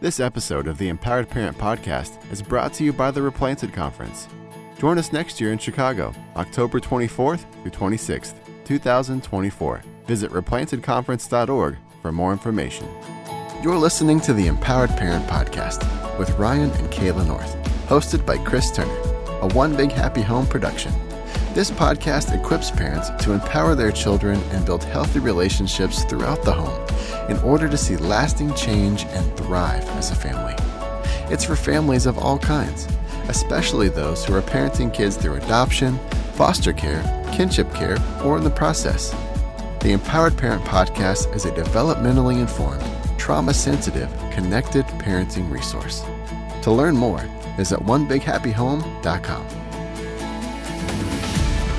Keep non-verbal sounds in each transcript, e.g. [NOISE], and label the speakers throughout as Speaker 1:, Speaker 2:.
Speaker 1: This episode of the Empowered Parent Podcast is brought to you by the Replanted Conference. Join us next year in Chicago, October 24th through 26th, 2024. Visit replantedconference.org for more information. You're listening to the Empowered Parent Podcast with Ryan and Kayla North, hosted by Chris Turner, a One Big Happy Home production. This podcast equips parents to empower their children and build healthy relationships throughout the home in order to see lasting change and thrive as a family. It's for families of all kinds, especially those who are parenting kids through adoption, foster care, kinship care, or in the process. The Empowered Parent Podcast is a developmentally informed, trauma sensitive, connected parenting resource. To learn more, visit onebighappyhome.com.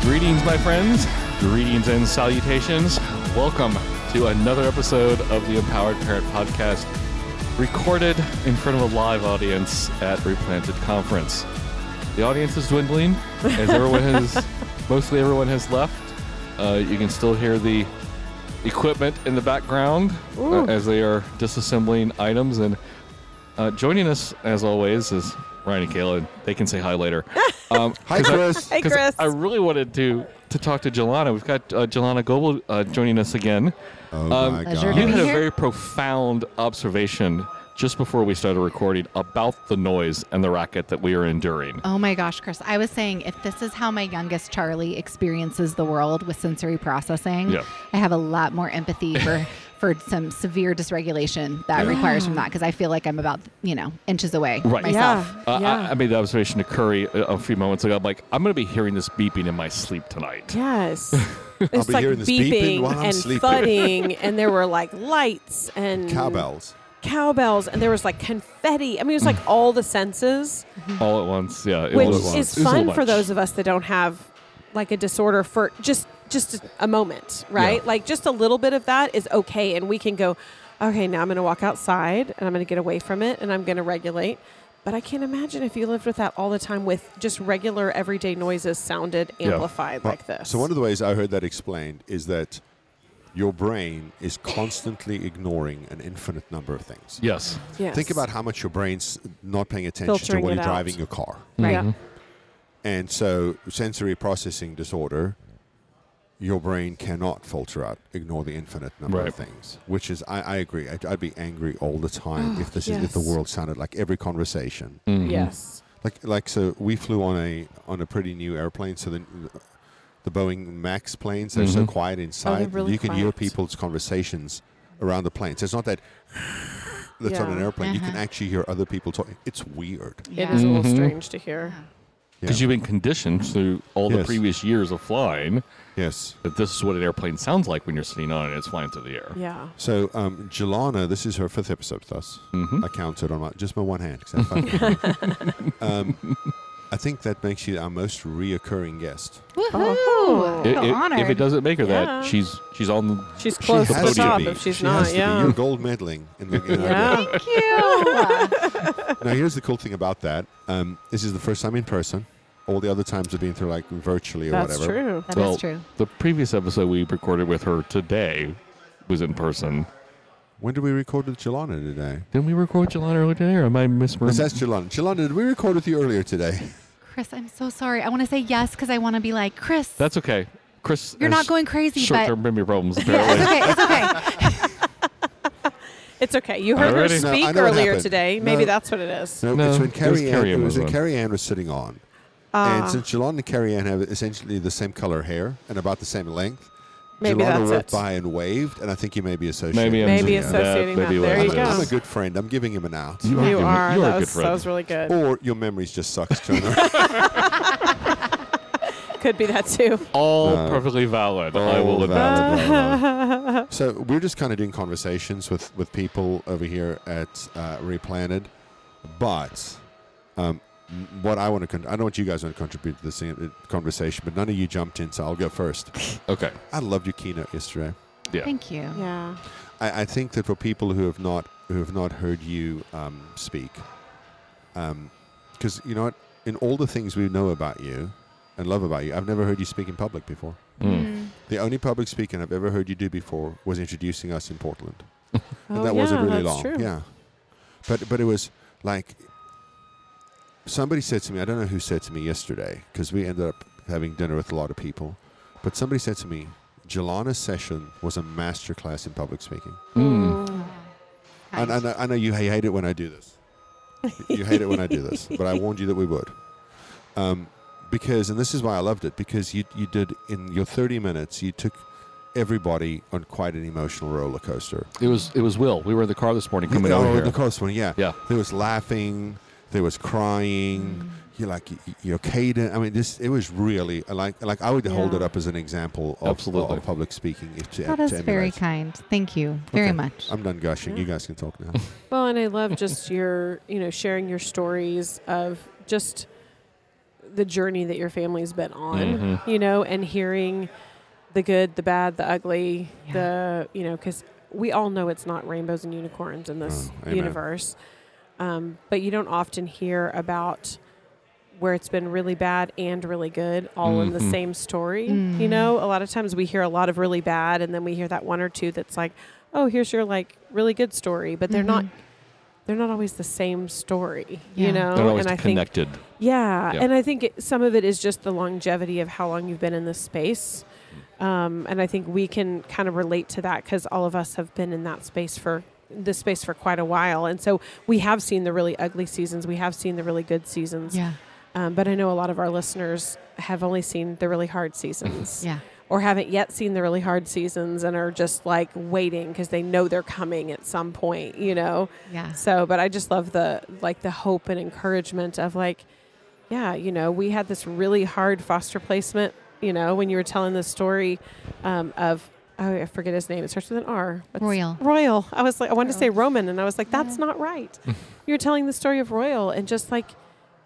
Speaker 2: Greetings, my friends. Greetings and salutations. Welcome to another episode of the Empowered Parent Podcast, recorded in front of a live audience at Replanted Conference. The audience is dwindling as [LAUGHS] everyone has, mostly everyone has left. Uh, you can still hear the equipment in the background uh, as they are disassembling items. And uh, joining us, as always, is Ryan and Kayla. They can say hi later. [LAUGHS] Um, [LAUGHS]
Speaker 3: Hi,
Speaker 2: 'cause I-
Speaker 3: Chris.
Speaker 4: Hey,
Speaker 2: 'cause
Speaker 4: Chris.
Speaker 2: I really wanted to to talk to Jillana. We've got uh, Jillana Goble uh, joining us again.
Speaker 3: Oh
Speaker 2: Um,
Speaker 3: my
Speaker 4: Pleasure
Speaker 2: You
Speaker 4: to
Speaker 3: God.
Speaker 4: be
Speaker 2: had a very profound observation just before we started recording about the noise and the racket that we are enduring.
Speaker 4: Oh my gosh, Chris. I was saying if this is how my youngest Charlie experiences the world with sensory processing,
Speaker 2: Yeah.
Speaker 4: I have a lot more empathy for [LAUGHS] for some severe dysregulation that requires from that because I feel like I'm about, you know, inches away
Speaker 2: Right.
Speaker 4: myself.
Speaker 2: Uh,
Speaker 5: Yeah.
Speaker 2: I, I made the observation to Curry a, a few moments ago. I'm like, I'm going to be hearing this beeping in my sleep tonight.
Speaker 5: Yes. [LAUGHS] It's
Speaker 3: be
Speaker 5: like
Speaker 3: hearing this beeping while I'm
Speaker 5: and
Speaker 3: sleeping.
Speaker 5: thudding, [LAUGHS] and there were like lights and
Speaker 3: Cowbells.
Speaker 5: Cowbells, and there was like confetti. I mean, it was like all the senses, mm-hmm.
Speaker 2: All at once. Yeah. It
Speaker 5: which
Speaker 2: was,
Speaker 3: at once.
Speaker 5: is
Speaker 2: it was a
Speaker 5: fun for
Speaker 2: much.
Speaker 5: those of us that don't have like a disorder for just just a moment, right?
Speaker 2: Yeah.
Speaker 5: Like just a little bit of that is okay, and we can go. Okay, now I'm going to walk outside and I'm going to get away from it and I'm going to regulate. But I can't imagine if you lived with that all the time with just regular everyday noises sounded amplified
Speaker 3: Well,
Speaker 5: like this.
Speaker 3: So one of the ways I heard that explained is that your brain is constantly ignoring an infinite number of things.
Speaker 2: Yes.
Speaker 5: Yes.
Speaker 3: Think about how much your brain's not paying attention
Speaker 5: Filtering
Speaker 3: to when you're
Speaker 5: out.
Speaker 3: driving your car.
Speaker 4: Right.
Speaker 5: Yeah.
Speaker 3: And so sensory processing disorder, your brain cannot filter out, ignore the infinite number
Speaker 2: Right.
Speaker 3: of things. Which is, I, I agree. I'd, I'd be angry all the time if this is if the world sounded like every conversation.
Speaker 2: Mhm.
Speaker 5: Yes.
Speaker 3: Like like so, we flew on a on a pretty new airplane. So the the Boeing Max planes they're so
Speaker 2: Mhm.
Speaker 3: quiet inside.
Speaker 5: really
Speaker 3: you can hear people's conversations around the plane. So it's not that [LAUGHS] that's on an
Speaker 5: Yeah.
Speaker 3: airplane. You can
Speaker 4: Uh-huh.
Speaker 3: actually hear other people talking. It's weird.
Speaker 5: It is a little
Speaker 2: Mhm.
Speaker 5: strange to hear.
Speaker 2: Because
Speaker 3: Yeah.
Speaker 2: you've been conditioned through all the previous years of flying
Speaker 3: Yes.
Speaker 2: that this is what an airplane sounds like when you're sitting on it and it's flying through the air.
Speaker 5: Yeah.
Speaker 3: So um, Jillana, this is her fifth episode with us.
Speaker 2: Mhm.
Speaker 3: I counted on my just my one hand. 'cause I [LAUGHS] um, I think that makes you our most reoccurring guest.
Speaker 4: Woohoo!
Speaker 5: Oh.
Speaker 2: I-
Speaker 4: I feel
Speaker 2: i-
Speaker 4: honored.
Speaker 2: if it doesn't make her
Speaker 5: Yeah.
Speaker 2: that, she's she's on the
Speaker 5: She's
Speaker 3: She
Speaker 5: close to the top
Speaker 3: be.
Speaker 5: if she's
Speaker 3: She
Speaker 5: not.
Speaker 3: has to be. You're gold medaling in the. In our
Speaker 5: Yeah.
Speaker 4: Thank you.
Speaker 3: Now, here's the cool thing about that. Um, this is the first time in person. All the other times have been through like virtually or
Speaker 5: That's
Speaker 3: whatever.
Speaker 5: That's true.
Speaker 4: That is
Speaker 2: Well,
Speaker 4: true.
Speaker 2: the previous episode we recorded with her today was in person.
Speaker 3: When did we record with Jillana today?
Speaker 2: Didn't we record Jillana earlier today, or am I
Speaker 3: Let's
Speaker 2: misremembering?
Speaker 3: ask Jillana. Jillana, did we record with you earlier today?
Speaker 4: Chris, I'm so sorry. I want to say yes because I want to be like, Chris,
Speaker 2: That's okay. Chris,
Speaker 4: you're not going crazy, but
Speaker 2: short-term memory problems.
Speaker 4: yeah, [LAUGHS]
Speaker 2: Apparently,
Speaker 4: it's okay. It's okay.
Speaker 5: It's okay. You heard her
Speaker 2: Alrighty.
Speaker 3: No,
Speaker 5: speak earlier today.
Speaker 3: No.
Speaker 5: Maybe that's what it is.
Speaker 3: No,
Speaker 2: No,
Speaker 3: it's when
Speaker 2: it was
Speaker 3: Carrie Ann,
Speaker 2: Carrie
Speaker 3: it
Speaker 2: Ann
Speaker 3: was
Speaker 2: was
Speaker 3: when. Carrie Ann was sitting on.
Speaker 5: Ah,
Speaker 3: and since Jillana and Carrie Ann have essentially the same color hair and about the same length,
Speaker 5: Maybe
Speaker 3: Jillana
Speaker 5: that's
Speaker 3: walked
Speaker 5: it.
Speaker 3: by and waved, and I think you may be associated.
Speaker 2: maybe I'm
Speaker 5: Maybe
Speaker 2: just-
Speaker 5: associating that.
Speaker 2: maybe
Speaker 5: There
Speaker 2: what
Speaker 5: you go.
Speaker 3: I'm a good friend. I'm giving him an out.
Speaker 2: You are,
Speaker 5: you
Speaker 2: good-
Speaker 5: are.
Speaker 2: You are
Speaker 5: that,
Speaker 2: a good
Speaker 5: was,
Speaker 2: friend.
Speaker 5: that was really good.
Speaker 3: Or your memories just sucks, Turner. [LAUGHS]
Speaker 5: Could be that too.
Speaker 2: All
Speaker 3: No.
Speaker 2: perfectly valid. I
Speaker 3: All
Speaker 2: will admit. [LAUGHS]
Speaker 3: so we're just kind of doing conversations with, with people over here at uh, Replanted, but um, m- what I want to con- I know what you guys want to contribute to this uh, conversation, but none of you jumped in, so I'll go first. [LAUGHS]
Speaker 2: Okay.
Speaker 3: I loved your keynote yesterday.
Speaker 2: Yeah.
Speaker 4: Thank you.
Speaker 5: Yeah.
Speaker 3: I, I think that for people who have not who have not heard you um, speak, because you know what, in all the things we know about you and love about you, I've never heard you speak in public before.
Speaker 2: Mm.
Speaker 3: The only public speaking I've ever heard you do before was introducing us in Portland.
Speaker 5: Oh, [LAUGHS]
Speaker 3: and that
Speaker 5: yeah,
Speaker 3: wasn't really
Speaker 5: that's
Speaker 3: long.
Speaker 5: True.
Speaker 3: Yeah. but but it was like somebody said to me. I don't know who said to me yesterday because we ended up having dinner with a lot of people. But somebody said to me, Jillana's session was a masterclass in public speaking.
Speaker 2: Mm.
Speaker 3: And, and I, I know you hate it when I do this. you hate it when I do this, but I warned you that we would. Um, because, and this is why I loved it, because you you did in your 30 minutes, you took everybody on quite an emotional roller coaster.
Speaker 2: It was it was Will. We were in the car this morning coming
Speaker 3: oh,
Speaker 2: over here.
Speaker 3: the coast one, yeah.
Speaker 2: Yeah.
Speaker 3: There was laughing, there was crying. You're like y- y- you're okay. I mean, this it was really like like I would hold it up as an example of,
Speaker 2: Absolutely.
Speaker 3: of public speaking. If to,
Speaker 4: That
Speaker 3: to
Speaker 4: is very kind. Thank you very
Speaker 3: Okay.
Speaker 4: much.
Speaker 3: I'm done gushing. You guys can talk now. [LAUGHS]
Speaker 5: Well, and I love just your, you know, sharing your stories of just the journey that your family's been on,
Speaker 2: Mhm.
Speaker 5: you know, and hearing the good, the bad, the ugly,
Speaker 4: Yeah.
Speaker 5: the, you know, because we all know it's not rainbows and unicorns in this
Speaker 3: Oh, amen.
Speaker 5: universe. Um, but you don't often hear about where it's been really bad and really good all in the
Speaker 2: Mhm.
Speaker 5: same story.
Speaker 4: Mm.
Speaker 5: You know, a lot of times we hear a lot of really bad and then we hear that one or two that's like, oh, here's your like really good story, but they're not
Speaker 4: Mhm.
Speaker 5: they're not always the same story,
Speaker 4: Yeah.
Speaker 5: you know.
Speaker 2: They're always
Speaker 5: and I think
Speaker 2: connected.
Speaker 5: yeah,
Speaker 2: Yeah.
Speaker 5: and I think it, some of it is just the longevity of how long you've been in this space. Um, and I think we can kind of relate to that because all of us have been in that space for this space for quite a while, and so we have seen the really ugly seasons. We have seen the really good seasons.
Speaker 4: Yeah.
Speaker 5: Um, but I know a lot of our listeners have only seen the really hard seasons,
Speaker 4: Yeah.
Speaker 5: or haven't yet seen the really hard seasons, and are just like waiting because they know they're coming at some point. You know.
Speaker 4: Yeah.
Speaker 5: So, but I just love the like the hope and encouragement of like, yeah, you know, we had this really hard foster placement. You know, when you were telling the story um, of I forget his name. It starts with an R. What's-
Speaker 4: Royal.
Speaker 5: Royal. I was like, I wanted to say Roman, and I was like, that's not right. [LAUGHS] You're telling the story of Royal, and just like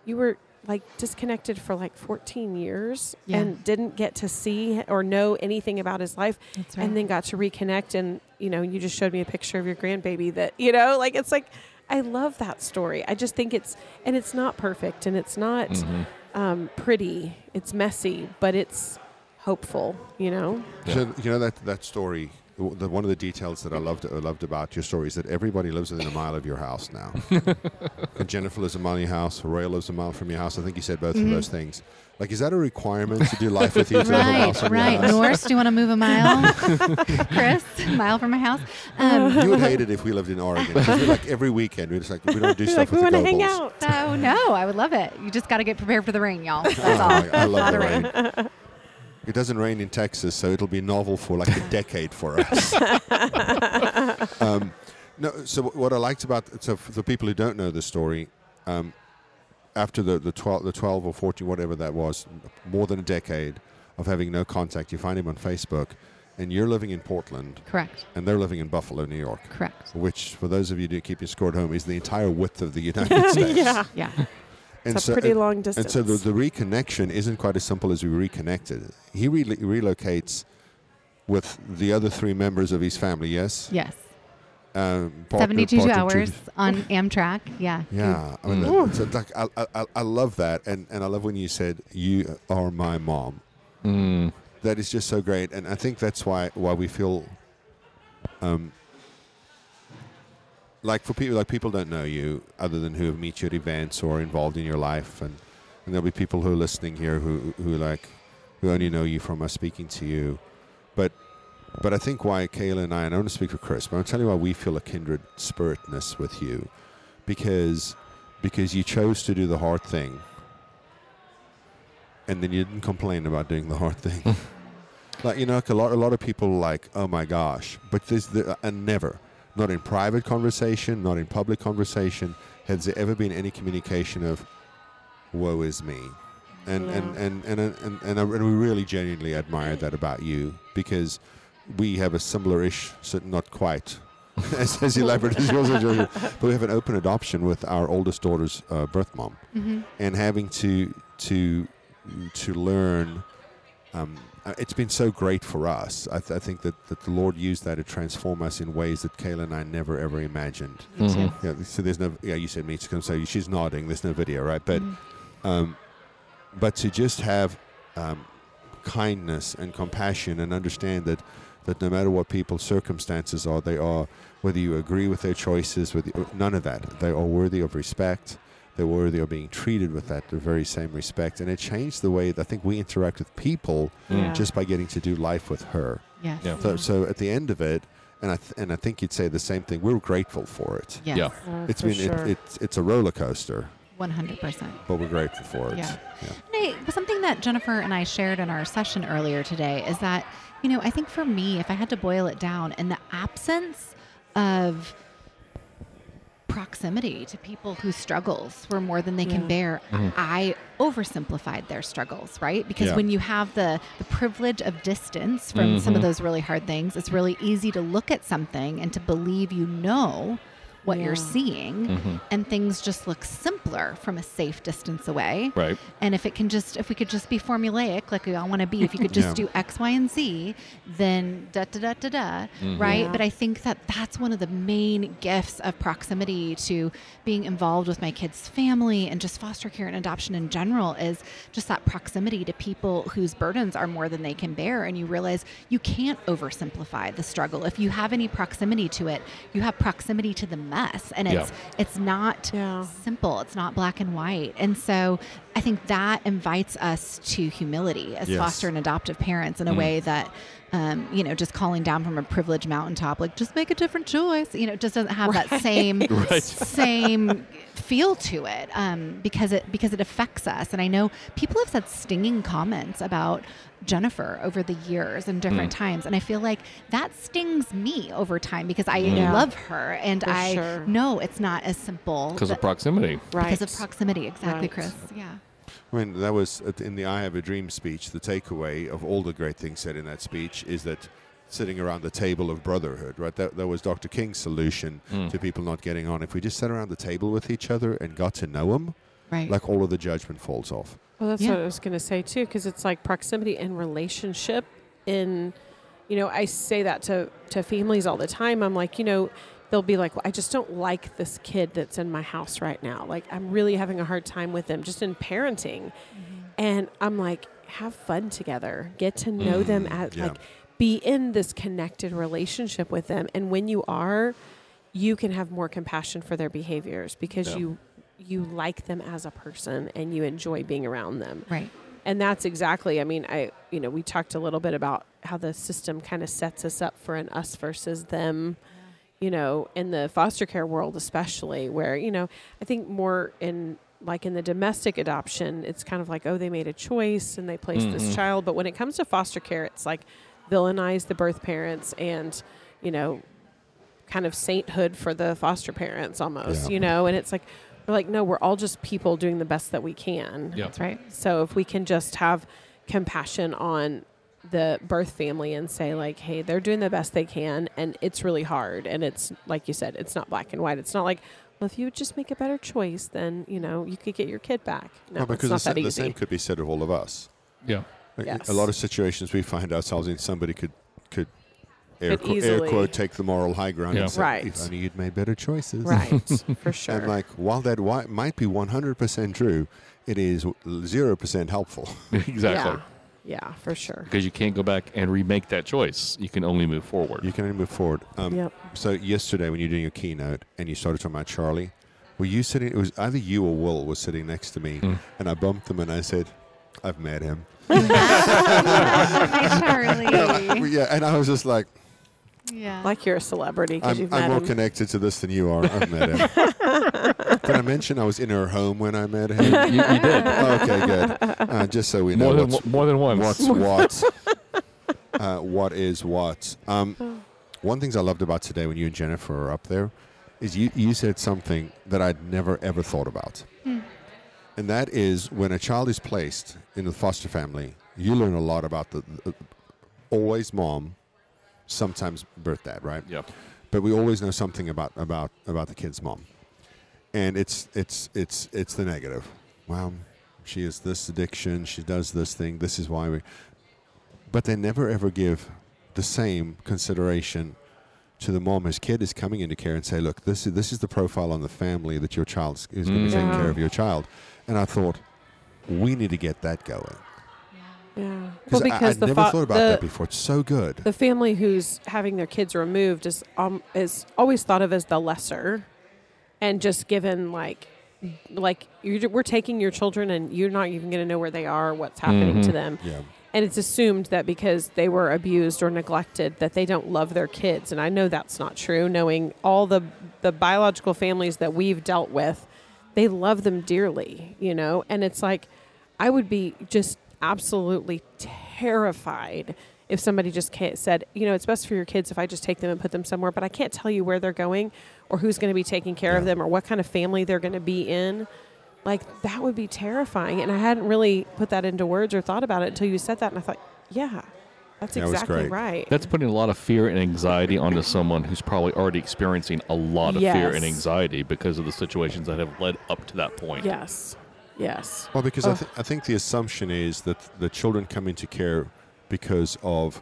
Speaker 5: you were like disconnected for like 14 years
Speaker 4: Yeah.
Speaker 5: and didn't get to see or know anything about his life
Speaker 4: That's right.
Speaker 5: and then got to reconnect and you know you just showed me a picture of your grandbaby that you know like it's like i love that story i just think it's and it's not perfect and it's not
Speaker 2: Mhm.
Speaker 5: um, pretty it's messy but it's hopeful you know
Speaker 2: Yeah.
Speaker 3: So you know that that story. The, one of the details that I loved I loved about your story is that everybody lives within a mile of your house now. [LAUGHS] and Jennifer lives a mile from your house. Roy lives a mile from your house. I think you said both of those things. Like, is that a requirement to do life with you? To live a mile
Speaker 4: Right,
Speaker 3: your
Speaker 4: right.
Speaker 3: house?
Speaker 4: Norths, do you want to move a mile? [LAUGHS] Chris, a mile from my house. Um,
Speaker 3: You would hate it if we lived in Oregon. 'cause we're like every weekend we're just like we don't do [LAUGHS] stuff
Speaker 5: like we
Speaker 3: with
Speaker 5: want
Speaker 3: the
Speaker 5: to hang out
Speaker 4: oh no, I would love it. You just got to get prepared for the rain, y'all. That's
Speaker 3: Oh,
Speaker 4: all.
Speaker 3: I, I love the
Speaker 4: of
Speaker 3: rain. It doesn't rain in Texas, so it'll be novel for like a [LAUGHS] decade for us. [LAUGHS] um, no, so what I liked about so for the people who don't know the story, um, after the the twelve, the twelve or fourteen, whatever that was, more than a decade of having no contact, you find him on Facebook, and you're living in Portland,
Speaker 4: Correct.
Speaker 3: and they're living in Buffalo, New York,
Speaker 4: Correct.
Speaker 3: which for those of you who keep your score at home is the entire width of the [LAUGHS] United States.
Speaker 5: yeah
Speaker 4: Yeah.
Speaker 3: And
Speaker 5: it's a pretty
Speaker 3: and-
Speaker 5: long distance
Speaker 3: and so the, the reconnection isn't quite as simple as we reconnected. He re- relocates with the other three members of his family, yes?
Speaker 4: Yes.
Speaker 3: Um, partner,
Speaker 4: 72
Speaker 3: partner,
Speaker 4: hours
Speaker 3: two-
Speaker 4: on Amtrak. Yeah.
Speaker 3: Yeah, I mean,
Speaker 5: Mm.
Speaker 3: so like I, I, I- I love that, and, and I love when you said you are my mom.
Speaker 2: Mm.
Speaker 3: That is just so great, and I think that's why why we feel, um, like for people like people don't know you other than who have met you at events or involved in your life, and, and there'll be people who are listening here who who like who only know you from us speaking to you, but but I think why Kayla and I, and I want to speak for Chris, but I'll tell you why we feel a kindred spiritness with you, because because you chose to do the hard thing, and then you didn't complain about doing the hard thing. [LAUGHS] like you know, like a lot a lot of people are like, oh my gosh, but there's the, uh, and never, not in private conversation, not in public conversation, has there ever been any communication of, woe is me. And, and,
Speaker 5: Yeah.
Speaker 3: and, and, and, and, and, and we really genuinely admire that about you because we have a similar-ish, so not quite [LAUGHS] as, as elaborate as yours, [LAUGHS] but we have an open adoption with our oldest daughter's uh, birth mom,
Speaker 4: hmm
Speaker 3: and having to to to learn. Um, uh, it's been so great for us. I, th- I think that, that the Lord used that to transform us in ways that Kayla and I never ever imagined.
Speaker 2: Mhm.
Speaker 3: Yeah, so there's no. Yeah, you said me to come. So she's nodding. There's no video, right? But
Speaker 4: Mhm.
Speaker 3: um, but to just have um, kindness and compassion and understand that that no matter what people's circumstances are, they are whether you agree with their choices, whether you, none of that. They are worthy of respect. They're worthy of being treated with that the very same respect, and it changed the way that I think we interact with people
Speaker 5: Yeah.
Speaker 3: just by getting to do life with her.
Speaker 4: Yes.
Speaker 2: Yeah.
Speaker 3: So, so at the end of it, and I th- and I think you'd say the same thing. We're grateful for it.
Speaker 4: Yes.
Speaker 2: Yeah.
Speaker 5: Uh,
Speaker 3: It's
Speaker 5: for
Speaker 3: been
Speaker 5: sure.
Speaker 3: it, it's it's a roller coaster,
Speaker 4: 100%.
Speaker 3: but we're grateful for it.
Speaker 4: Yeah. And I, something that Jennifer and I shared in our session earlier today is that, you know, I think for me, if I had to boil it down, in the absence of proximity to people whose struggles were more than they can
Speaker 5: Yeah.
Speaker 4: bear, I oversimplified their struggles, right? Because
Speaker 3: Yeah.
Speaker 4: when you have the, the privilege of distance from some of
Speaker 2: Mhm.
Speaker 4: those really hard things, it's really easy to look at something and to believe you know what you're
Speaker 5: Yeah.
Speaker 4: seeing
Speaker 2: Mhm.
Speaker 4: and things just look simpler from a safe distance away.
Speaker 2: Right.
Speaker 4: And if it can just, if we could just be formulaic, like we all want to be, if you could [LAUGHS] just
Speaker 3: Yeah.
Speaker 4: do X, Y, and Z, then da da da da da, right?
Speaker 5: Yeah.
Speaker 4: But I think that that's one of the main gifts of proximity to being involved with my kids' family and just foster care and adoption in general is just that proximity to people whose burdens are more than they can bear. And you realize you can't oversimplify the struggle. If you have any proximity to it, you have proximity to the mess, and
Speaker 2: Yeah.
Speaker 4: it's it's not
Speaker 5: Yeah.
Speaker 4: simple. It's not black and white. And so I think that invites us to humility as
Speaker 3: Yes.
Speaker 4: foster and adoptive parents in a
Speaker 2: Mm.
Speaker 4: way that, um, you know, just calling down from a privileged mountaintop, like just make a different choice, you know, it just doesn't have that same, [LAUGHS]
Speaker 2: Right.
Speaker 4: same feel to it um, because it because it affects us. And I know people have said stinging comments about Jennifer over the years and different
Speaker 2: Mm.
Speaker 4: times, and I feel like that stings me over time because I
Speaker 2: Mm.
Speaker 5: Yeah.
Speaker 4: love her and
Speaker 5: For
Speaker 4: I
Speaker 5: sure.
Speaker 4: know it's not as simple
Speaker 2: Because of proximity.
Speaker 5: right.
Speaker 4: because of proximity. Exactly,
Speaker 5: Right.
Speaker 4: Chris. Yeah.
Speaker 3: I mean, that was in the I Have a Dream speech. The takeaway of all the great things said in that speech is that sitting around the table of brotherhood, right? That, that was Dr. King's solution
Speaker 2: Mm.
Speaker 3: to people not getting on. If we just sat around the table with each other and got to know them,
Speaker 4: Right.
Speaker 3: like all of the judgment falls off.
Speaker 5: Well, that's
Speaker 4: Yeah.
Speaker 5: what I was going to say too, because it's like proximity and relationship. In, you know, I say that to to families all the time. I'm like, you know, they'll be like, well, I just don't like this kid that's in my house right now. Like, I'm really having a hard time with them, just in parenting. Mm-hmm. And I'm like, have fun together. Get to know them mm, at
Speaker 3: yeah.
Speaker 5: like, be in this connected relationship with them. And when you are, you can have more compassion for their behaviors because
Speaker 2: Yeah.
Speaker 5: you you like them as a person and you enjoy being around them
Speaker 4: right.
Speaker 5: and that's exactly i mean i you know we talked a little bit about how the system kind of sets us up for an us versus them you know in the foster care world especially where you know i think more in like in the domestic adoption it's kind of like oh they made a choice and they placed
Speaker 2: Mhm.
Speaker 5: this child but when it comes to foster care it's like villainize the birth parents and you know kind of sainthood for the foster parents almost
Speaker 3: Yeah.
Speaker 5: you know and it's like we're like no we're all just people doing the best that we can
Speaker 2: Yeah.
Speaker 4: That's right.
Speaker 5: so if we can just have compassion on the birth family and say like, hey, they're doing the best they can and it's really hard and it's like you said, it's not black and white. It's not like, well, if you would just make a better choice, then you know you could get your kid back. No,
Speaker 3: No, because
Speaker 5: it's
Speaker 3: the,
Speaker 5: not that
Speaker 3: sa- the same could be said of all of us.
Speaker 2: Yeah.
Speaker 3: Like,
Speaker 5: Yes.
Speaker 3: A lot of situations we find ourselves in, somebody could could air,
Speaker 5: Could
Speaker 3: qu- air quote take the moral high ground
Speaker 2: Yeah.
Speaker 3: and say,
Speaker 5: Right.
Speaker 3: "If only you'd made better choices."
Speaker 5: right, [LAUGHS] for sure.
Speaker 3: And like, while that wi- might be 100% true, it is 0% helpful. [LAUGHS]
Speaker 2: exactly.
Speaker 5: Yeah, yeah, for sure.
Speaker 2: Because you can't go back and remake that choice. You can only move forward.
Speaker 3: You can only move forward. Um,
Speaker 5: Yep.
Speaker 3: So yesterday, when you were doing your keynote and you started talking about Charlie, were you sitting? It was either you or Will was sitting next to me,
Speaker 2: Mm.
Speaker 3: and I bumped him and I said, "I've met him." [LAUGHS]
Speaker 4: Hi, Charlie.
Speaker 3: yeah, and I was just like,
Speaker 4: Yeah.
Speaker 5: Like you're a celebrity
Speaker 3: "I'm,
Speaker 5: you've
Speaker 3: I'm more
Speaker 5: him.
Speaker 3: connected to this than you are. I've met him." [LAUGHS] Did I mention I was in her home when I met him?
Speaker 2: you, you did.
Speaker 3: okay, good. Uh, just so we know
Speaker 2: More than,
Speaker 3: what's,
Speaker 2: more than once.
Speaker 3: what's what, [LAUGHS] uh, what is what. Um, one things I loved about today when you and Jennifer were up there is you, you said something that I'd never ever thought about. And that is when a child is placed in the foster family, you learn a lot about the, the always mom, sometimes birth dad, right?
Speaker 2: Yeah.
Speaker 3: but we always know something about about about the kid's mom, and it's it's it's it's the negative. Well, she has this addiction. She does this thing. This is why we. But they never ever give the same consideration to the mom whose kid is coming into care and say, "Look, this is this is the profile on the family that your child is going to be mm. taking
Speaker 5: Yeah.
Speaker 3: care of your child." And I thought, we need to get that going
Speaker 5: Yeah. Well, because
Speaker 3: I'd
Speaker 5: the
Speaker 3: never
Speaker 5: fa-
Speaker 3: thought about
Speaker 5: the,
Speaker 3: that before. It's so good.
Speaker 5: the family who's having their kids removed is um is always thought of as the lesser, and just given like like you're, we're taking your children and you're not even going to know where they are, what's happening to
Speaker 2: Mhm.
Speaker 5: them,
Speaker 3: yeah.
Speaker 5: and it's assumed that because they were abused or neglected that they don't love their kids, and I know that's not true. Knowing all the the biological families that we've dealt with, they love them dearly, you know, and it's like I would be just absolutely terrified if somebody just ca- said, you know, it's best for your kids if I just take them and put them somewhere, but I can't tell you where they're going or who's going to be taking care of them or what kind of family they're going to be in. Like that would be terrifying. And I hadn't really put that into words or thought about it until you said that. And I thought, yeah, that's
Speaker 3: That
Speaker 5: exactly
Speaker 3: great.
Speaker 5: right.
Speaker 2: That's putting a lot of fear and anxiety onto someone who's probably already experiencing a lot of fear and anxiety because of the situations that have led up to that point.
Speaker 5: yes. Yes.
Speaker 3: Well, because I, th- I think the assumption is that the children come into care because of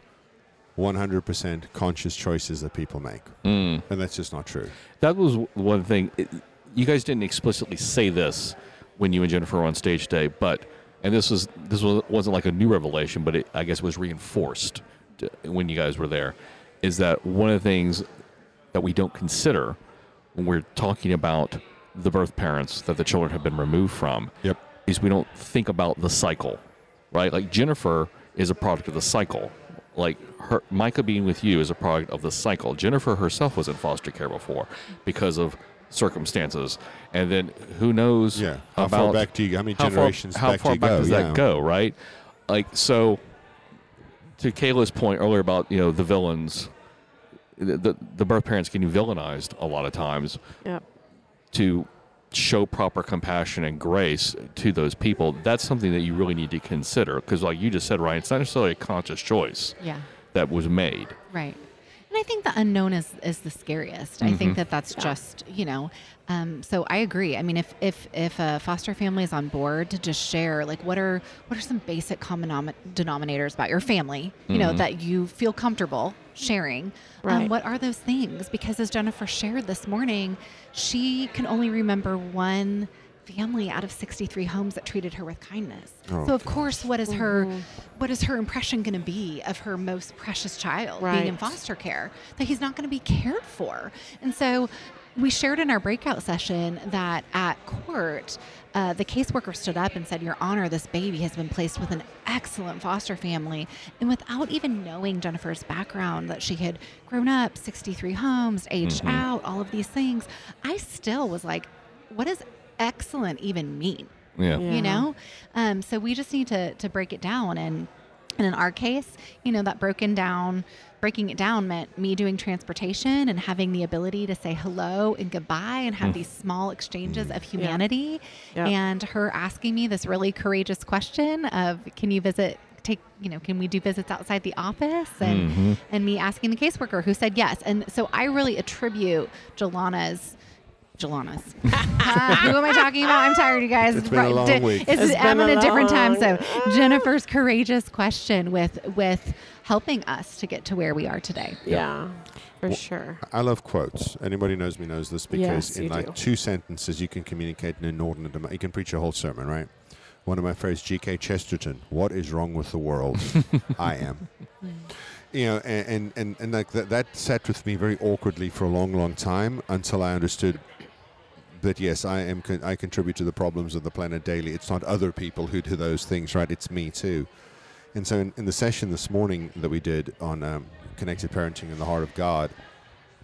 Speaker 3: 100% conscious choices that people make.
Speaker 2: Mm.
Speaker 3: And that's just not true.
Speaker 2: That was one thing. It- you guys didn't explicitly say this when you and Jennifer were on stage today, but and this was this was, wasn't like a new revelation, but it, I guess was reinforced to, when you guys were there. Is that one of the things that we don't consider when we're talking about the birth parents that the children have been removed from?
Speaker 3: Yep.
Speaker 2: Is we don't think about the cycle, right? Like Jennifer is a product of the cycle. Like her, Micah being with you is a product of the cycle. Jennifer herself was in foster care before because of circumstances, and then who knows
Speaker 3: Yeah. How
Speaker 2: about
Speaker 3: far back do you, how many
Speaker 2: how
Speaker 3: generations
Speaker 2: far, how
Speaker 3: back
Speaker 2: far
Speaker 3: do you
Speaker 2: back
Speaker 3: go?
Speaker 2: does
Speaker 3: yeah.
Speaker 2: that go, right? Like so. To Kayla's point earlier about you know the villains, the the, the birth parents getting villainized a lot of times
Speaker 5: Yep.
Speaker 2: To show proper compassion and grace to those people. That's something that you really need to consider because, like you just said, Ryan, it's not necessarily a conscious choice
Speaker 4: Yeah.
Speaker 2: that was made.
Speaker 4: Right. And I think the unknown is, is the scariest. I
Speaker 2: Mhm.
Speaker 4: think that that's
Speaker 5: Yeah.
Speaker 4: just, you know, um, so I agree. I mean, if, if, if a foster family is on board to just share, like, what are, what are some basic common nom- denominators about your family, you know,
Speaker 2: Mhm.
Speaker 4: that you feel comfortable sharing?
Speaker 5: Right.
Speaker 4: Um, what are those things? Because as Jennifer shared this morning, she can only remember one family out of 63 homes that treated her with kindness.
Speaker 3: Oh,
Speaker 4: so of
Speaker 3: gosh.
Speaker 4: course, what is her
Speaker 5: Mhm.
Speaker 4: what is her impression going to be of her most precious child being in foster care? That he's not going to be cared for. And so we shared in our breakout session that at court, uh, the caseworker stood up and said, Your Honor, this baby has been placed with an excellent foster family. And without even knowing Jennifer's background, that she had grown up 63 homes, aged
Speaker 2: Mhm.
Speaker 4: out, all of these things, I still was like, What does excellent even mean?
Speaker 2: Yeah.
Speaker 5: Yeah.
Speaker 4: you know um, so we just need to to break it down and and in our case you know that broken down breaking it down meant me doing transportation and having the ability to say hello and goodbye and have
Speaker 2: Mm.
Speaker 4: these small exchanges of humanity
Speaker 5: Yeah.
Speaker 4: and her asking me this really courageous question of can you visit take you know can we do visits outside the office and
Speaker 2: Mhm.
Speaker 4: and me asking the caseworker who said yes and so i really attribute jillana's Jillana's. Ah, [LAUGHS] who am I talking about? I'm tired, you guys.
Speaker 3: It's been a long
Speaker 4: di-
Speaker 3: week.
Speaker 4: it's-
Speaker 5: It's
Speaker 4: I'm
Speaker 5: been
Speaker 4: in
Speaker 5: a
Speaker 4: a different time. So Jennifer's courageous question with with helping us to get to where we are today.
Speaker 5: Yeah. For
Speaker 3: Well,
Speaker 5: sure.
Speaker 3: I love quotes. Anybody knows me knows this because
Speaker 5: Yes,
Speaker 3: in like
Speaker 5: do.
Speaker 3: two sentences you can communicate an inordinate amount. You can preach a whole sermon, right? One of my favorites, G.K. Chesterton. What is wrong with the world? [LAUGHS] I am. You know, and and, and, and like that, that sat with me very awkwardly for a long, long time until I understood that yes, I am. Con- I contribute to the problems of the planet daily. It's not other people who do those things, right? It's me too. And so, in, in the session this morning that we did on um, connected parenting in the heart of God,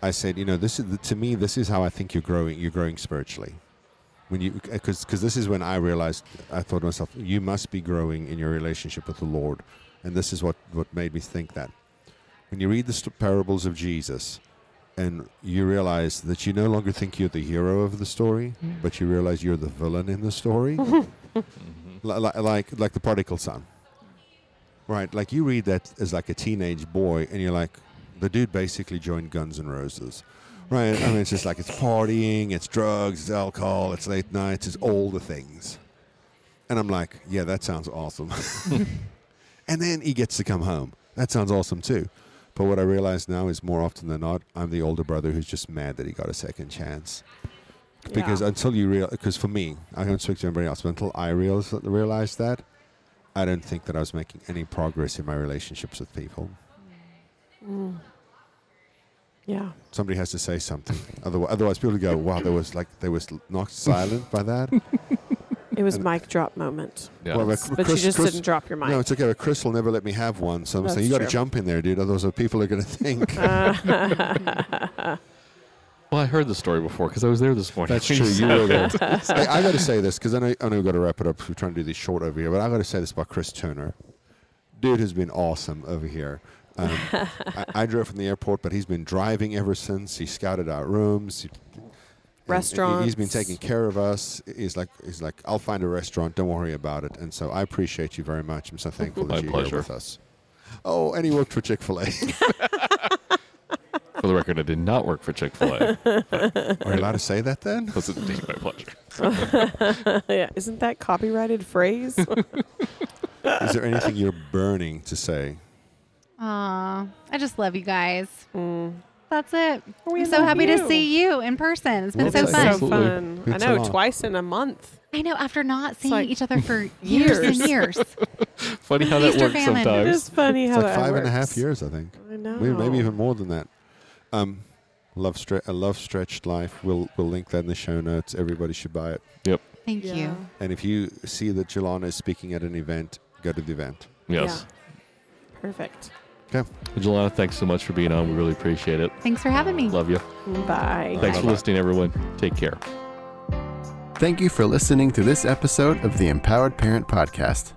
Speaker 3: I said, you know, this is to me, this is how I think you're growing. You're growing spiritually. When you, because because this is when I realized, I thought to myself, you must be growing in your relationship with the Lord, and this is what what made me think that. When you read the parables of Jesus, and you realize that you no longer think you're the hero of the story, mm-hmm. but you realize you're the villain in the story, [LAUGHS] mm-hmm. Li- li- like like the prodigal son. Right, like you read that as like a teenage boy, and you're like, the dude basically joined Guns N' Roses. Right, I mean, it's just like it's partying, it's drugs, it's alcohol, it's late nights, it's all the things. And I'm like, yeah, that sounds awesome. [LAUGHS] [LAUGHS] and then he gets to come home. That sounds awesome too. But what I realize now is more often than not, I'm the older brother who's just mad that he got a second chance. Because
Speaker 5: Yeah.
Speaker 3: until you realize, because for me, I don't speak to anybody else, but until I realize realize that, I don't think that I was making any progress in my relationships with people.
Speaker 5: Mm. Yeah.
Speaker 3: Somebody has to say something. Otherwise, otherwise people go, "Wow, there was like there was knocked silent by that." [LAUGHS]
Speaker 5: It was
Speaker 3: And-
Speaker 5: mic drop moment.
Speaker 2: Yeah.
Speaker 3: Well,
Speaker 5: but
Speaker 3: Chris-
Speaker 5: you just
Speaker 3: Chris-
Speaker 5: didn't drop your mic.
Speaker 3: No, it's okay. But Chris will never let me have one. So I'm
Speaker 5: That's
Speaker 3: saying you got to jump in there, dude. Otherwise, people are going to think. [LAUGHS]
Speaker 2: Well, I heard the story before because I was there this morning.
Speaker 3: That's [LAUGHS] true. You were there. [LAUGHS] hey, I got to say this because I know, I know we've got to wrap it up We're trying to do this short over here, but I got to say this about Chris Turner. Dude has been awesome over here. Um, I, I drove from the airport, but he's been driving ever since. He scouted our rooms. He, and- and he- He's been taking care of us. He's like, he's like, I'll find a restaurant. Don't worry about it. And so I appreciate you very much. I'm so thankful
Speaker 2: My
Speaker 3: that you're here with us. Oh, and he worked for Chick Fil A. [LAUGHS]
Speaker 2: For the record, I did not work for Chick Fil A. [LAUGHS]
Speaker 3: Are you allowed to say that then?
Speaker 2: It was indeed my pleasure. [LAUGHS]
Speaker 5: yeah. Isn't that copyrighted phrase?
Speaker 3: Is there anything you're burning to say?
Speaker 4: Aw, I just love you guys.
Speaker 5: Mm.
Speaker 4: That's it.
Speaker 5: We
Speaker 4: I'm so happy
Speaker 5: you.
Speaker 4: to see you in person. It's been
Speaker 3: Love
Speaker 4: so
Speaker 3: that.
Speaker 4: fun.
Speaker 5: so fun.
Speaker 3: Been
Speaker 5: I know, twice in a month.
Speaker 4: I know after not seeing
Speaker 5: like
Speaker 4: each other for [LAUGHS] years and years. [LAUGHS]
Speaker 2: Funny how that
Speaker 4: Easter
Speaker 2: works
Speaker 4: famine.
Speaker 2: Sometimes.
Speaker 5: is funny
Speaker 3: It's
Speaker 5: how
Speaker 3: like
Speaker 5: that
Speaker 3: five and a half
Speaker 5: works.
Speaker 3: years, I think.
Speaker 5: I know.
Speaker 3: Maybe, maybe even more than that. Um, love stre- a love stretched life. We'll we'll link that in the show notes. Everybody should buy it. Yep.
Speaker 4: Thank
Speaker 5: Yeah.
Speaker 4: you.
Speaker 3: And if you see that Jillana is speaking at an event, go to the event.
Speaker 2: Yes.
Speaker 5: Perfect.
Speaker 2: Jillana, thanks so much for being on. We really appreciate it.
Speaker 4: Thanks for having me.
Speaker 2: Love you.
Speaker 5: Bye.
Speaker 2: Thanks for
Speaker 3: Bye-bye.
Speaker 2: listening, everyone. Take care.
Speaker 1: Thank you for listening to this episode of the Empowered Parent Podcast.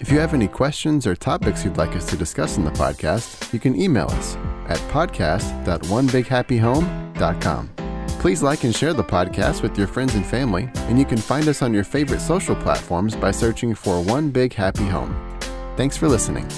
Speaker 1: If you have any questions or topics you'd like us to discuss in the podcast, you can email us at podcast.onebighappyhome.com. Please like and share the podcast with your friends and family, and you can find us on your favorite social platforms by searching for One Big Happy Home. Thanks for listening.